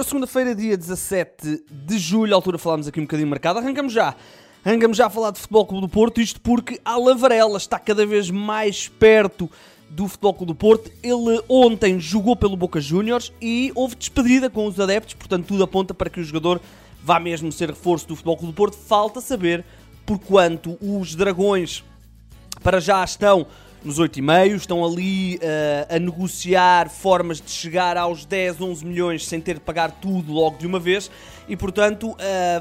Ora, segunda-feira, dia 17 de julho, altura falámos aqui um bocadinho de mercado. Arrancamos já. Arrancamos já a falar de Futebol Clube do Porto, isto porque a Lavarela está cada vez mais perto do Futebol Clube do Porto. Ele ontem jogou pelo Boca Juniors e houve despedida com os adeptos, portanto tudo aponta para que o jogador vá mesmo ser reforço do Futebol Clube do Porto. Falta saber por quanto os Dragões para já estão nos 8,5, estão ali uh, a negociar formas de chegar aos 10, 11 milhões sem ter de pagar tudo logo de uma vez. E portanto uh,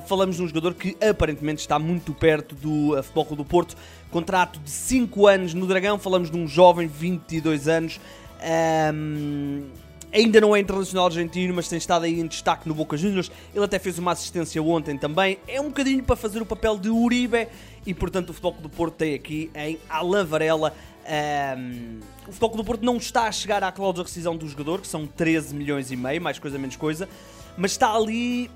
falamos de um jogador que aparentemente está muito perto do uh, Futebol do Porto, contrato de 5 anos no Dragão, falamos de um jovem, 22 anos, um, ainda não é internacional argentino, mas tem estado aí em destaque no Boca Juniors. Ele até fez uma assistência ontem também. É um bocadinho para fazer o papel de Uribe e, portanto, o Futebol do Porto tem aqui em Alain Varela. Um, o Futebol do Porto não está a chegar à cláusula de rescisão do jogador, que são 13 milhões e meio, mais coisa menos coisa, mas está ali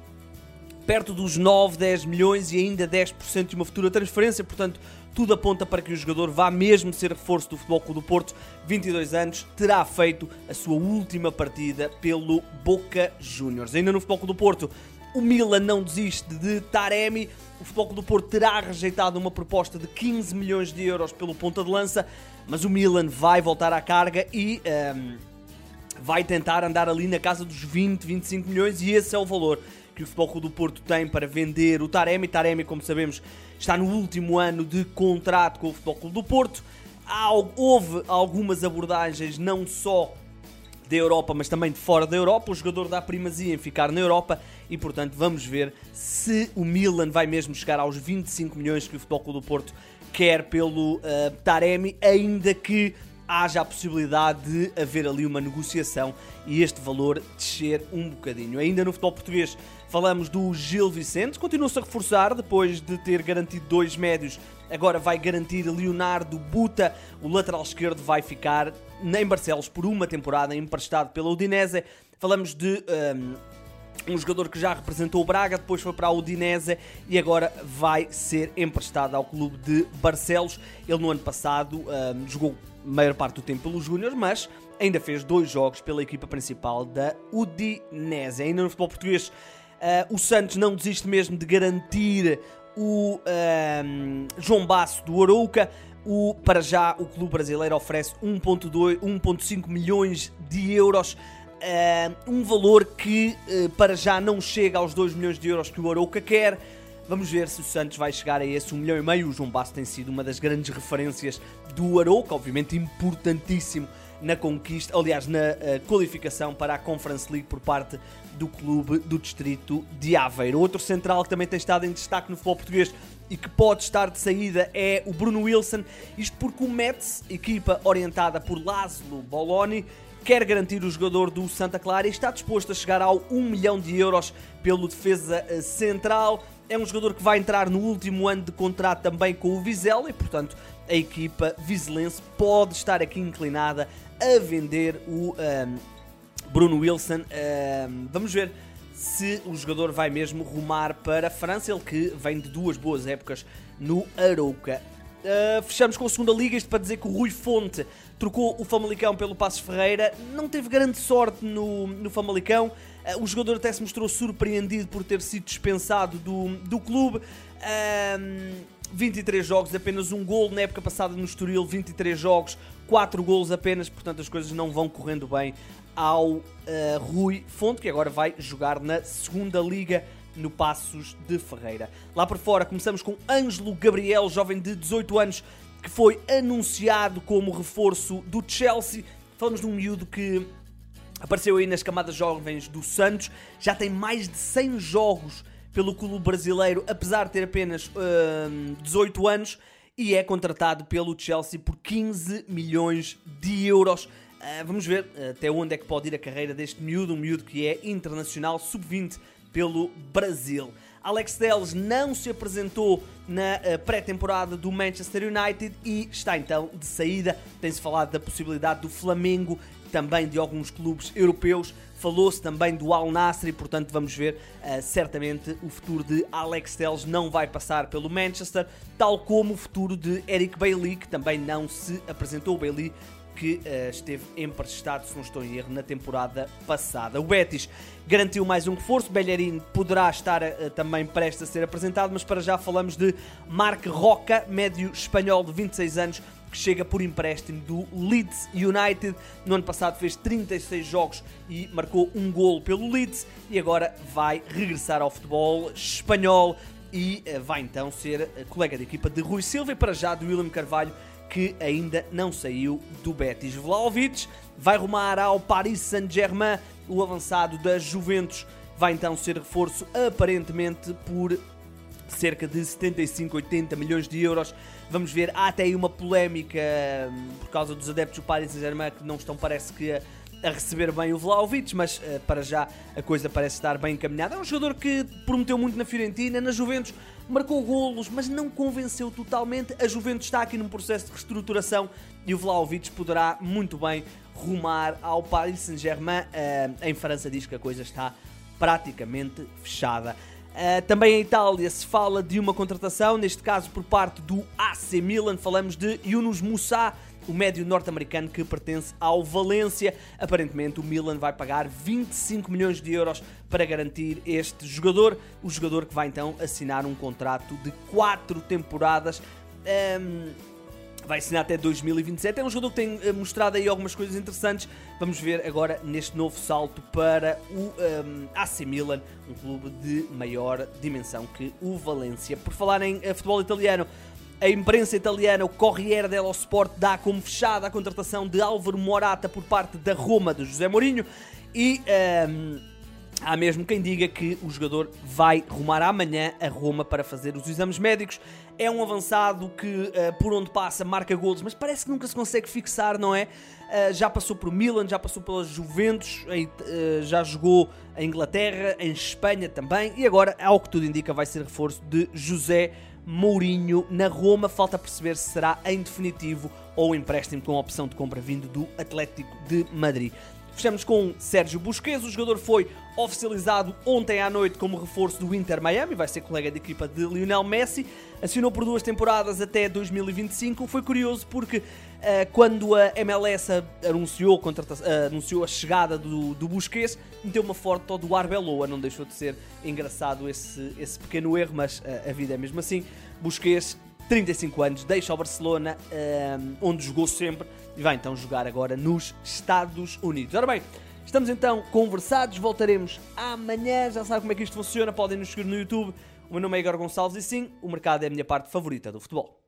perto dos 9, 10 milhões e ainda 10% de uma futura transferência, portanto, tudo aponta para que o jogador vá mesmo ser reforço do Futebol Clube do Porto, 22 anos, terá feito a sua última partida pelo Boca Juniors. Ainda no Futebol Clube do Porto, o Milan não desiste de Taremi, o Futebol Clube do Porto terá rejeitado uma proposta de 15 milhões de euros pelo ponta de lança, mas o Milan vai voltar à carga e... Um, vai tentar andar ali na casa dos 20, 25 milhões e esse é o valor que o Futebol Clube do Porto tem para vender o Taremi. Taremi, como sabemos, está no último ano de contrato com o Futebol Clube do Porto. Houve algumas abordagens não só da Europa, mas também de fora da Europa. O jogador dá primazia em ficar na Europa e, portanto, vamos ver se o Milan vai mesmo chegar aos 25 milhões que o Futebol Clube do Porto quer pelo uh, Taremi, ainda que haja a possibilidade de haver ali uma negociação e este valor descer um bocadinho. Ainda no futebol português falamos do Gil Vicente, continua-se a reforçar depois de ter garantido dois médios, agora vai garantir Leonardo Buta, o lateral esquerdo vai ficar em Barcelos por uma temporada emprestado pela Udinese. Falamos de um, um jogador que já representou o Braga, depois foi para a Udinese e agora vai ser emprestado ao clube de Barcelos. Ele no ano passado um, jogou maior parte do tempo pelos Júniors, mas ainda fez dois jogos pela equipa principal da Udinese. Ainda no futebol português, uh, o Santos não desiste mesmo de garantir o uh, João Basso do Arouca. O, para já, o clube brasileiro oferece 1,5 milhões de euros. Uh, um valor que para já não chega aos 2 milhões de euros que o Arouca quer. Vamos ver se o Santos vai chegar a esse 1 milhão e meio. O João Basso tem sido uma das grandes referências do Arouca, obviamente importantíssimo na conquista, aliás, na uh, qualificação para a Conference League por parte do clube do distrito de Aveiro. Outro central que também tem estado em destaque no futebol português e que pode estar de saída é o Bruno Wilson, isto porque o Metz, equipa orientada por Laszlo Boloni, quer garantir o jogador do Santa Clara e está disposto a chegar ao 1 milhão de euros pelo defesa eh, central. É um jogador que vai entrar no último ano de contrato também com o Vizela e, portanto, a equipa vizelense pode estar aqui inclinada a vender o um, Bruno Wilson. Um, vamos ver se o jogador vai mesmo rumar para a França, ele que vem de duas boas épocas no Arouca. Uh, fechamos com a segunda liga, isto para dizer que o Rui Fonte trocou o Famalicão pelo Passos Ferreira, não teve grande sorte no, no Famalicão, uh, o jogador até se mostrou surpreendido por ter sido dispensado do, do clube. Uh, 23 jogos, apenas um gol na época passada no Estoril, 23 jogos, 4 golos apenas, portanto as coisas não vão correndo bem ao uh, Rui Fonte, que agora vai jogar na segunda liga no Passos de Ferreira. Lá por fora começamos com Ângelo Gabriel, jovem de 18 anos, que foi anunciado como reforço do Chelsea. Falamos de um miúdo que apareceu aí nas camadas jovens do Santos, já tem mais de 100 jogos pelo clube brasileiro, apesar de ter apenas uh, 18 anos, e é contratado pelo Chelsea por 15 milhões de euros. Uh, vamos ver até onde é que pode ir a carreira deste miúdo, um miúdo que é internacional sub-20 pelo Brasil. Alex Telles não se apresentou na uh, pré-temporada do Manchester United e está então de saída. Tem-se falado da possibilidade do Flamengo, também de alguns clubes europeus Falou-se também do Al Nassr e, portanto, vamos ver. Uh, certamente o futuro de Alex Telles não vai passar pelo Manchester, tal como o futuro de Eric Bailey, que também não se apresentou. O Bailey que uh, esteve emprestado, se não estou em erro, na temporada passada. O Betis garantiu mais um reforço, Bellerin poderá estar uh, também prestes a ser apresentado, mas para já falamos de Marc Roca, médio espanhol de 26 anos, que chega por empréstimo do Leeds United. No ano passado fez 36 jogos e marcou um golo pelo Leeds e agora vai regressar ao futebol espanhol e uh, vai então ser colega de equipa de Rui Silva e para já de William Carvalho que ainda não saiu do Betis. Vlaovic vai rumar ao Paris Saint-Germain, o avançado da Juventus vai então ser reforço aparentemente por cerca de 75, 80 milhões de euros. Vamos ver, há até aí uma polémica hum, por causa dos adeptos do Paris Saint-Germain que não estão, parece que, a receber bem o Vlaovic, mas uh, para já a coisa parece estar bem encaminhada. É um jogador que prometeu muito na Fiorentina, na Juventus marcou golos, mas não convenceu totalmente. A Juventus está aqui num processo de reestruturação e o Vlaovic poderá muito bem rumar ao Paris Saint-Germain. Uh, em França diz que a coisa está praticamente fechada. Uh, também em Itália se fala de uma contratação, neste caso por parte do AC Milan, falamos de Yunus Moussa, o médio norte-americano que pertence ao Valência. Aparentemente o Milan vai pagar 25 milhões de euros para garantir este jogador, o jogador que vai então assinar um contrato de 4 temporadas. Um, vai assinar até 2027. É um jogador que tem eh, mostrado aí algumas coisas interessantes. Vamos ver agora neste novo salto para o um, AC Milan, um clube de maior dimensão que o Valência. Por falar em eh, futebol italiano, a imprensa italiana, o Corriere dello Sport, dá como fechada a contratação de Álvaro Morata por parte da Roma de José Mourinho e um, há mesmo quem diga que o jogador vai rumar amanhã a Roma para fazer os exames médicos. É um avançado que uh, por onde passa marca golos, mas parece que nunca se consegue fixar, não é? Uh, já passou por Milan, já passou pelas Juventus, uh, já jogou em Inglaterra, em Espanha também e agora, ao que tudo indica, vai ser reforço de José Mourinho Mourinho na Roma. Falta perceber se será em definitivo ou empréstimo com opção de compra vindo do Atlético de Madrid. Fechamos com Sérgio Busquets. O jogador foi oficializado ontem à noite como reforço do Inter Miami, vai ser colega de equipa de Lionel Messi. Assinou por duas temporadas até 2025. Foi curioso porque quando a MLS anunciou, uh, anunciou a chegada do, do Busquets, meteu uma foto do Arbeloa. Não deixou de ser engraçado esse, esse pequeno erro, mas uh, a vida é mesmo assim. Busquets 35 anos, deixa o Barcelona, onde jogou sempre, e vai então jogar agora nos Estados Unidos. Ora bem, estamos então conversados, voltaremos amanhã, já sabe como é que isto funciona, podem nos seguir no YouTube. O meu nome é Igor Gonçalves e sim, o mercado é a minha parte favorita do futebol.